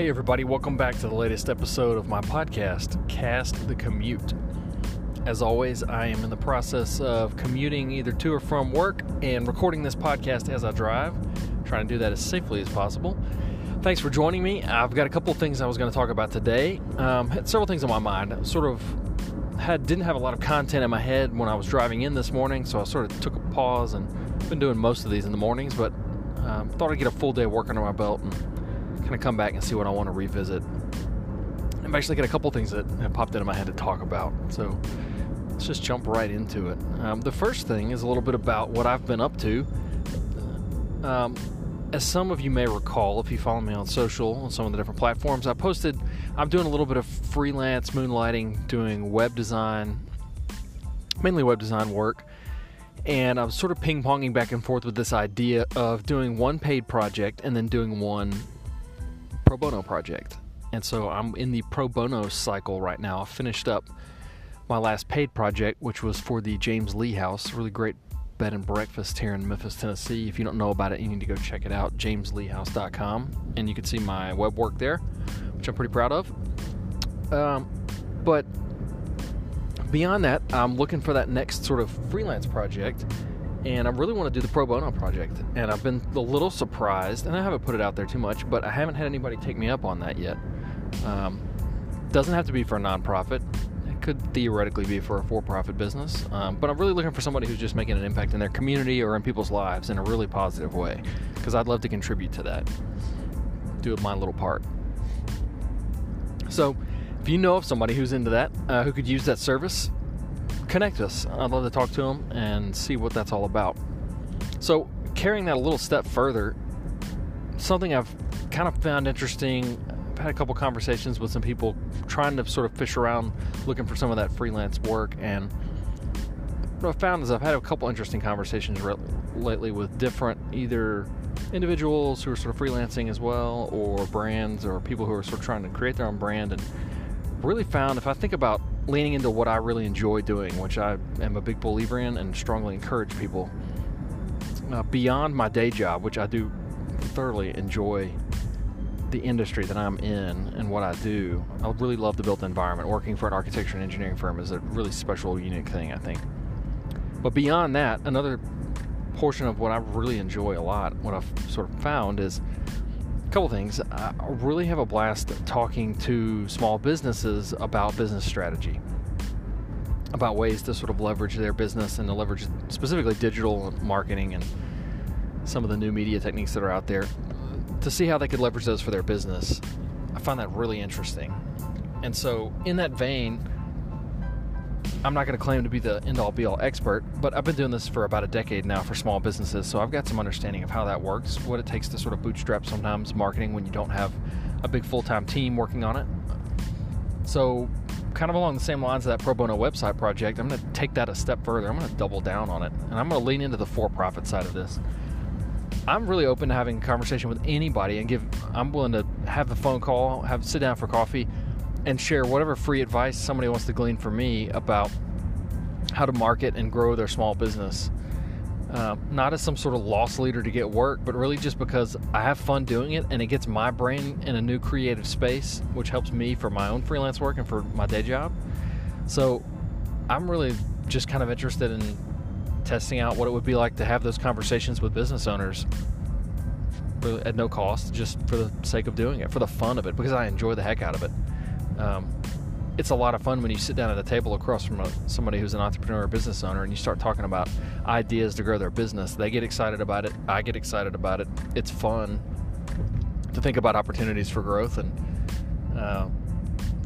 Hey, everybody, welcome back to the latest episode of my podcast, Cast the Commute. As always, I am in the process of commuting either to or from work and recording this podcast as I drive, trying to do that as safely as possible. Thanks for joining me. I've got a couple things I was going to talk about today. Um, had several things on my mind. Sort of had didn't have a lot of content in my head when I was driving in this morning, so I sort of took a pause and been doing most of these in the mornings, but um, thought I'd get a full day of work under my belt and kind of come back and see what I want to revisit. I've actually got a couple things that have popped into my head to talk about, so let's just jump right into it. Um, the first thing is a little bit about what I've been up to. Um, as some of you may recall, if you follow me on social on some of the different platforms, I posted I'm doing a little bit of freelance moonlighting, doing web design, mainly web design work. And I'm sort of ping ponging back and forth with this idea of doing one paid project and then doing one pro bono project. And so I'm in the pro bono cycle right now. I finished up my last paid project, which was for the James Lee House, really great bed and breakfast here in Memphis, Tennessee. If you don't know about it, you need to go check it out, jamesleehouse.com, and you can see my web work there, which I'm pretty proud of. Um, but beyond that, I'm looking for that next sort of freelance project and I really want to do the pro bono project. And I've been a little surprised, and I haven't put it out there too much, but I haven't had anybody take me up on that yet. Um, doesn't have to be for a nonprofit. It could theoretically be for a for-profit business, um, but I'm really looking for somebody who's just making an impact in their community or in people's lives in a really positive way, because I'd love to contribute to that, do my little part. So, if you know of somebody who's into that, uh, who could use that service, connect us. I'd love to talk to them and see what that's all about. So, carrying that a little step further, something I've kind of found interesting. I've had a couple conversations with some people trying to sort of fish around looking for some of that freelance work. And what I've found is I've had a couple interesting conversations re- lately with different either individuals who are sort of freelancing as well, or brands, or people who are sort of trying to create their own brand. And really found if I think about leaning into what I really enjoy doing, which I am a big believer in and strongly encourage people. Uh, beyond my day job, which I do thoroughly enjoy the industry that I'm in and what I do, I really love the built environment. Working for an architecture and engineering firm is a really special, unique thing, I think. But beyond that, another portion of what I really enjoy a lot, what I've sort of found is couple things. I really have a blast talking to small businesses about business strategy, about ways to sort of leverage their business and to leverage specifically digital marketing and some of the new media techniques that are out there to see how they could leverage those for their business. I find that really interesting. And so, in that vein, I'm not going to claim to be the end all be all expert, but I've been doing this for about a decade now for small businesses, so I've got some understanding of how that works, what it takes to sort of bootstrap sometimes marketing when you don't have a big full time team working on it. So, kind of along the same lines of that pro bono website project, I'm going to take that a step further. I'm going to double down on it, and I'm going to lean into the for profit side of this. I'm really open to having a conversation with anybody and give, I'm willing to have a phone call, have sit down for coffee and share whatever free advice somebody wants to glean from me about how to market and grow their small business. Uh, not as some sort of loss leader to get work, but really just because I have fun doing it and it gets my brain in a new creative space, which helps me for my own freelance work and for my day job. So I'm really just kind of interested in testing out what it would be like to have those conversations with business owners at no cost, just for the sake of doing it, for the fun of it, because I enjoy the heck out of it. Um, it's a lot of fun when you sit down at a table across from a, somebody who's an entrepreneur or business owner and you start talking about ideas to grow their business. They get excited about it. I get excited about it. It's fun to think about opportunities for growth. And uh,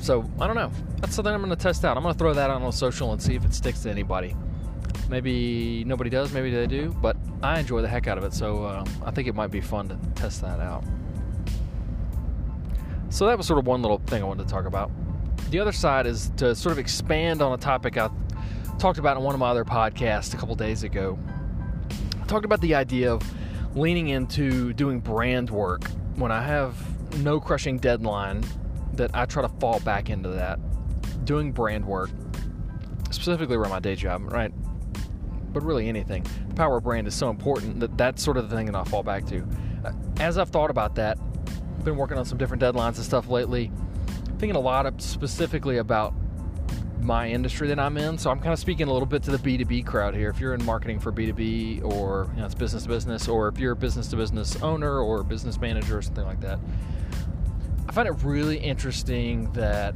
so, I don't know. That's something I'm going to test out. I'm going to throw that out on social and see if it sticks to anybody. Maybe nobody does, maybe they do, but I enjoy the heck out of it. So, uh, I think it might be fun to test that out. So that was sort of one little thing I wanted to talk about. The other side is to sort of expand on a topic I talked about in one of my other podcasts a couple days ago. I talked about the idea of leaning into doing brand work when I have no crushing deadline that I try to fall back into that doing brand work specifically around my day job right but really anything the power of brand is so important that that's sort of the thing that I fall back to as I've thought about that been working on some different deadlines and stuff lately. Thinking a lot of specifically about my industry that I'm in. So I'm kind of speaking a little bit to the B2B crowd here. If you're in marketing for B2B or you know, it's business to business, or if you're a business to business owner or business manager or something like that, I find it really interesting that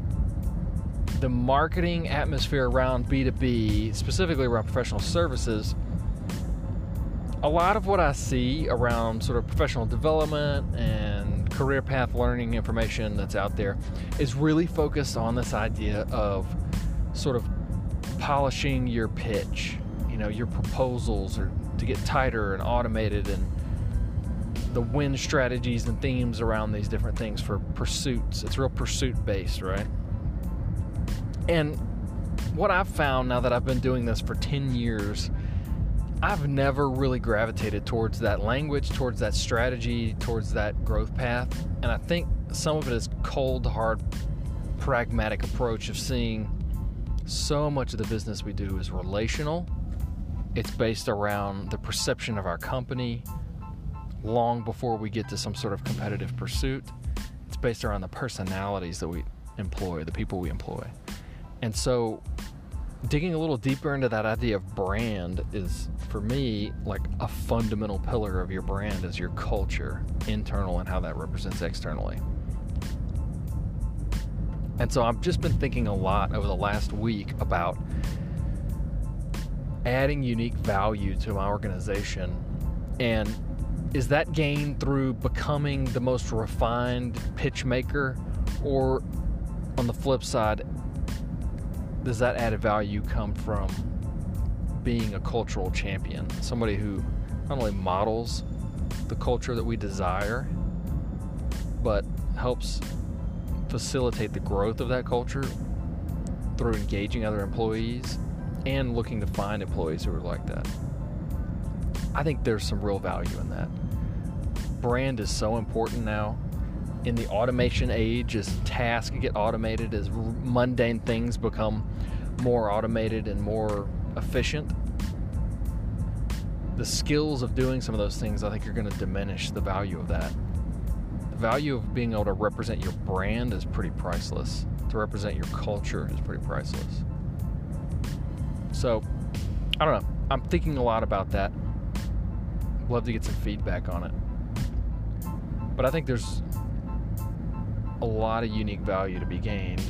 the marketing atmosphere around B2B, specifically around professional services, a lot of what I see around sort of professional development and career path learning information that's out there is really focused on this idea of sort of polishing your pitch, you know, your proposals or to get tighter and automated and the win strategies and themes around these different things for pursuits. It's real pursuit based, right? And what I've found now that I've been doing this for 10 years, I've never really gravitated towards that language, towards that strategy, towards that growth path. And I think some of it is cold, hard, pragmatic approach of seeing so much of the business we do is relational. It's based around the perception of our company long before we get to some sort of competitive pursuit. It's based around the personalities that we employ, the people we employ. And so, digging a little deeper into that idea of brand is, for me, like a fundamental pillar of your brand is your culture, internal, and how that represents externally. And so, I've just been thinking a lot over the last week about adding unique value to my organization. And is that gained through becoming the most refined pitch maker? Or on the flip side, does that added value come from being a cultural champion? Somebody who not only models the culture that we desire, but helps facilitate the growth of that culture through engaging other employees and looking to find employees who are like that. I think there's some real value in that. Brand is so important now in the automation age as tasks get automated, as mundane things become more automated and more efficient, the skills of doing some of those things, I think, are going to diminish the value of that. The value of being able to represent your brand is pretty priceless. To represent your culture is pretty priceless. So, I don't know. I'm thinking a lot about that. Love to get some feedback on it. But I think there's a lot of unique value to be gained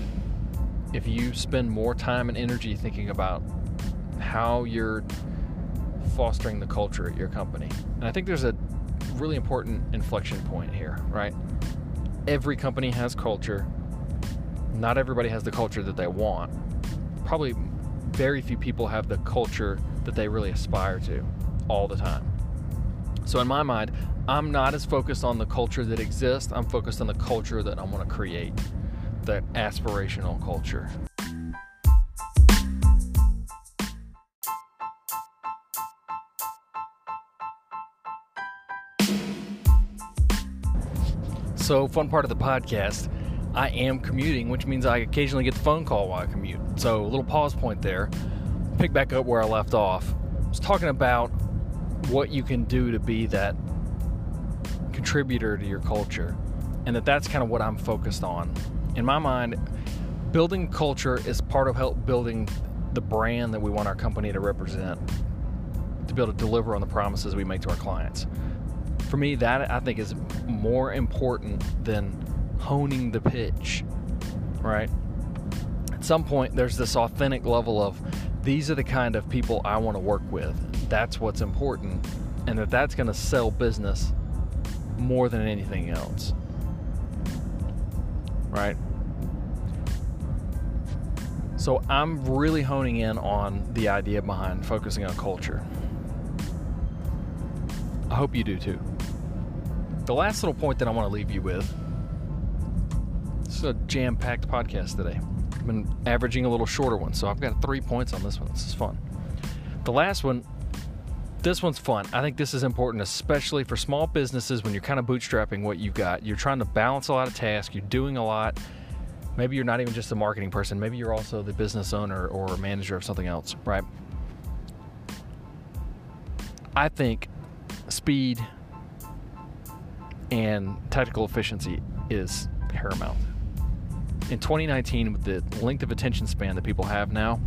if you spend more time and energy thinking about how you're fostering the culture at your company. And I think there's a really important inflection point here, right? Every company has culture. Not everybody has the culture that they want. Probably very few people have the culture that they really aspire to all the time. So, in my mind, I'm not as focused on the culture that exists, I'm focused on the culture that I want to create, that aspirational culture. So, fun part of the podcast, I am commuting, which means I occasionally get the phone call while I commute. So, a little pause point there. Pick back up where I left off. I was talking about what you can do to be that contributor to your culture, and that that's kind of what I'm focused on. In my mind, building culture is part of help building the brand that we want our company to represent, to be able to deliver on the promises we make to our clients. For me, that I think is more important than honing the pitch, right? At some point, there's this authentic level of these are the kind of people I want to work with. That's what's important, and that that's going to sell business more than anything else. Right? So I'm really honing in on the idea behind focusing on culture. I hope you do too. The last little point that I want to leave you with this is a jam packed podcast today. I've been averaging a little shorter one, so I've got three points on this one. This is fun. The last one this one's fun. I think this is important, especially for small businesses when you're kind of bootstrapping what you've got. You're trying to balance a lot of tasks, you're doing a lot. Maybe you're not even just a marketing person, maybe you're also the business owner or manager of something else, right? I think speed and tactical efficiency is paramount. In 2019, with the length of attention span that people have now,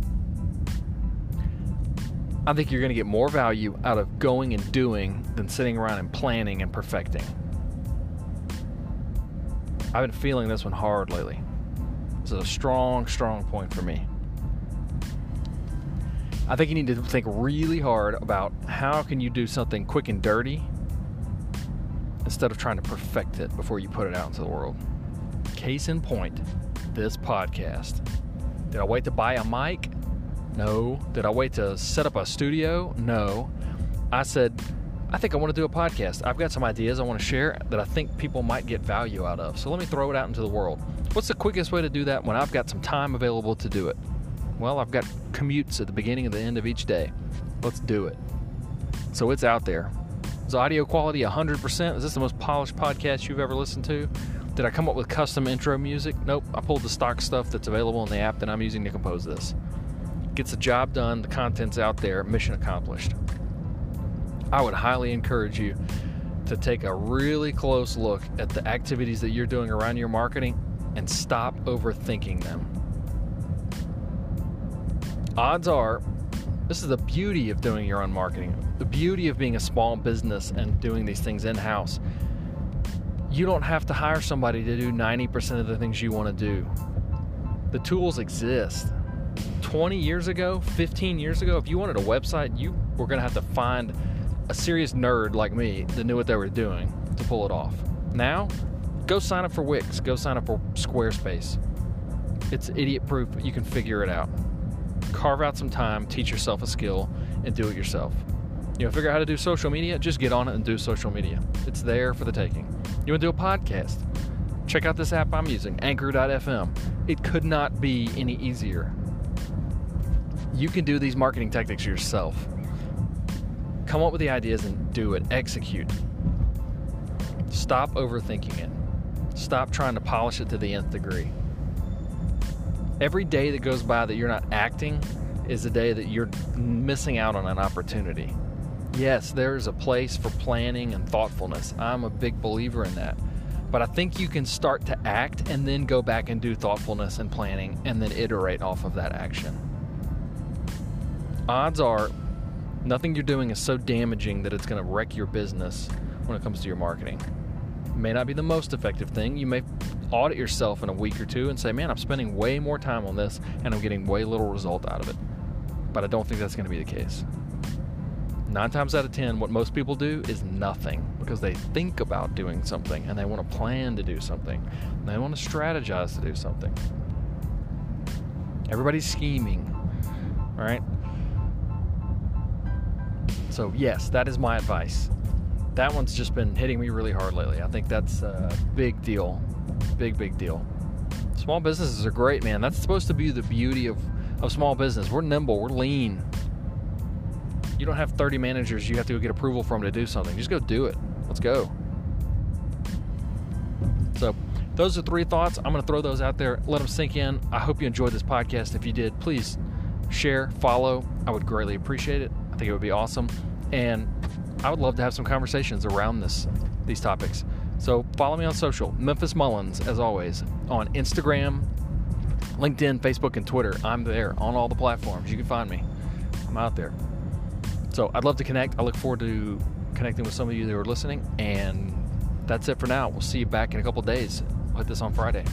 I think you're going to get more value out of going and doing than sitting around and planning and perfecting. I've been feeling this one hard lately. This is a strong, strong point for me. I think you need to think really hard about how can you do something quick and dirty instead of trying to perfect it before you put it out into the world. Case in point, this podcast. Did I wait to buy a mic? No. Did I wait to set up a studio? No. I said, I think I want to do a podcast. I've got some ideas I want to share that I think people might get value out of. So let me throw it out into the world. What's the quickest way to do that when I've got some time available to do it? Well, I've got commutes at the beginning and the end of each day. Let's do it. So it's out there. Is audio quality 100%? Is this the most polished podcast you've ever listened to? Did I come up with custom intro music? Nope. I pulled the stock stuff that's available in the app that I'm using to compose this. Gets the job done, the content's out there, mission accomplished. I would highly encourage you to take a really close look at the activities that you're doing around your marketing and stop overthinking them. Odds are, this is the beauty of doing your own marketing, the beauty of being a small business and doing these things in house. You don't have to hire somebody to do 90% of the things you want to do. The tools exist. 20 years ago, 15 years ago, if you wanted a website, you were going to have to find a serious nerd like me that knew what they were doing to pull it off. Now, go sign up for Wix, go sign up for Squarespace. It's idiot proof, you can figure it out. Carve out some time, teach yourself a skill, and do it yourself. You know, figure out how to do social media, just get on it and do social media. It's there for the taking. You want to do a podcast? Check out this app I'm using, Anchor.fm. It could not be any easier. You can do these marketing tactics yourself come up with the ideas and do it, execute. Stop overthinking it. Stop trying to polish it to the nth degree. Every day that goes by that you're not acting is a day that you're missing out on an opportunity. Yes, there's a place for planning and thoughtfulness. I'm a big believer in that. But I think you can start to act and then go back and do thoughtfulness and planning and then iterate off of that action. Odds are Nothing you're doing is so damaging that it's going to wreck your business when it comes to your marketing. It may not be the most effective thing. You may audit yourself in a week or two and say, man, I'm spending way more time on this and I'm getting way little result out of it. But I don't think that's going to be the case. Nine times out of ten, what most people do is nothing because they think about doing something and they want to plan to do something. And they want to strategize to do something. Everybody's scheming, all right? So, yes, that is my advice. That one's just been hitting me really hard lately. I think that's a big deal. Big, big deal. Small businesses are great, man. That's supposed to be the beauty of, of small business. We're nimble, we're lean. You don't have 30 managers you have to go get approval from to do something. Just go do it. Let's go. So, those are three thoughts. I'm going to throw those out there. Let them sink in. I hope you enjoyed this podcast. If you did, please share, follow. I would greatly appreciate it think it would be awesome. And I would love to have some conversations around this these topics. So follow me on social, Memphis Mullins, as always, on Instagram, LinkedIn, Facebook, and Twitter. I'm there on all the platforms. You can find me. I'm out there. So I'd love to connect. I look forward to connecting with some of you that are listening. And that's it for now. We'll see you back in a couple days. I'll hit this on Friday.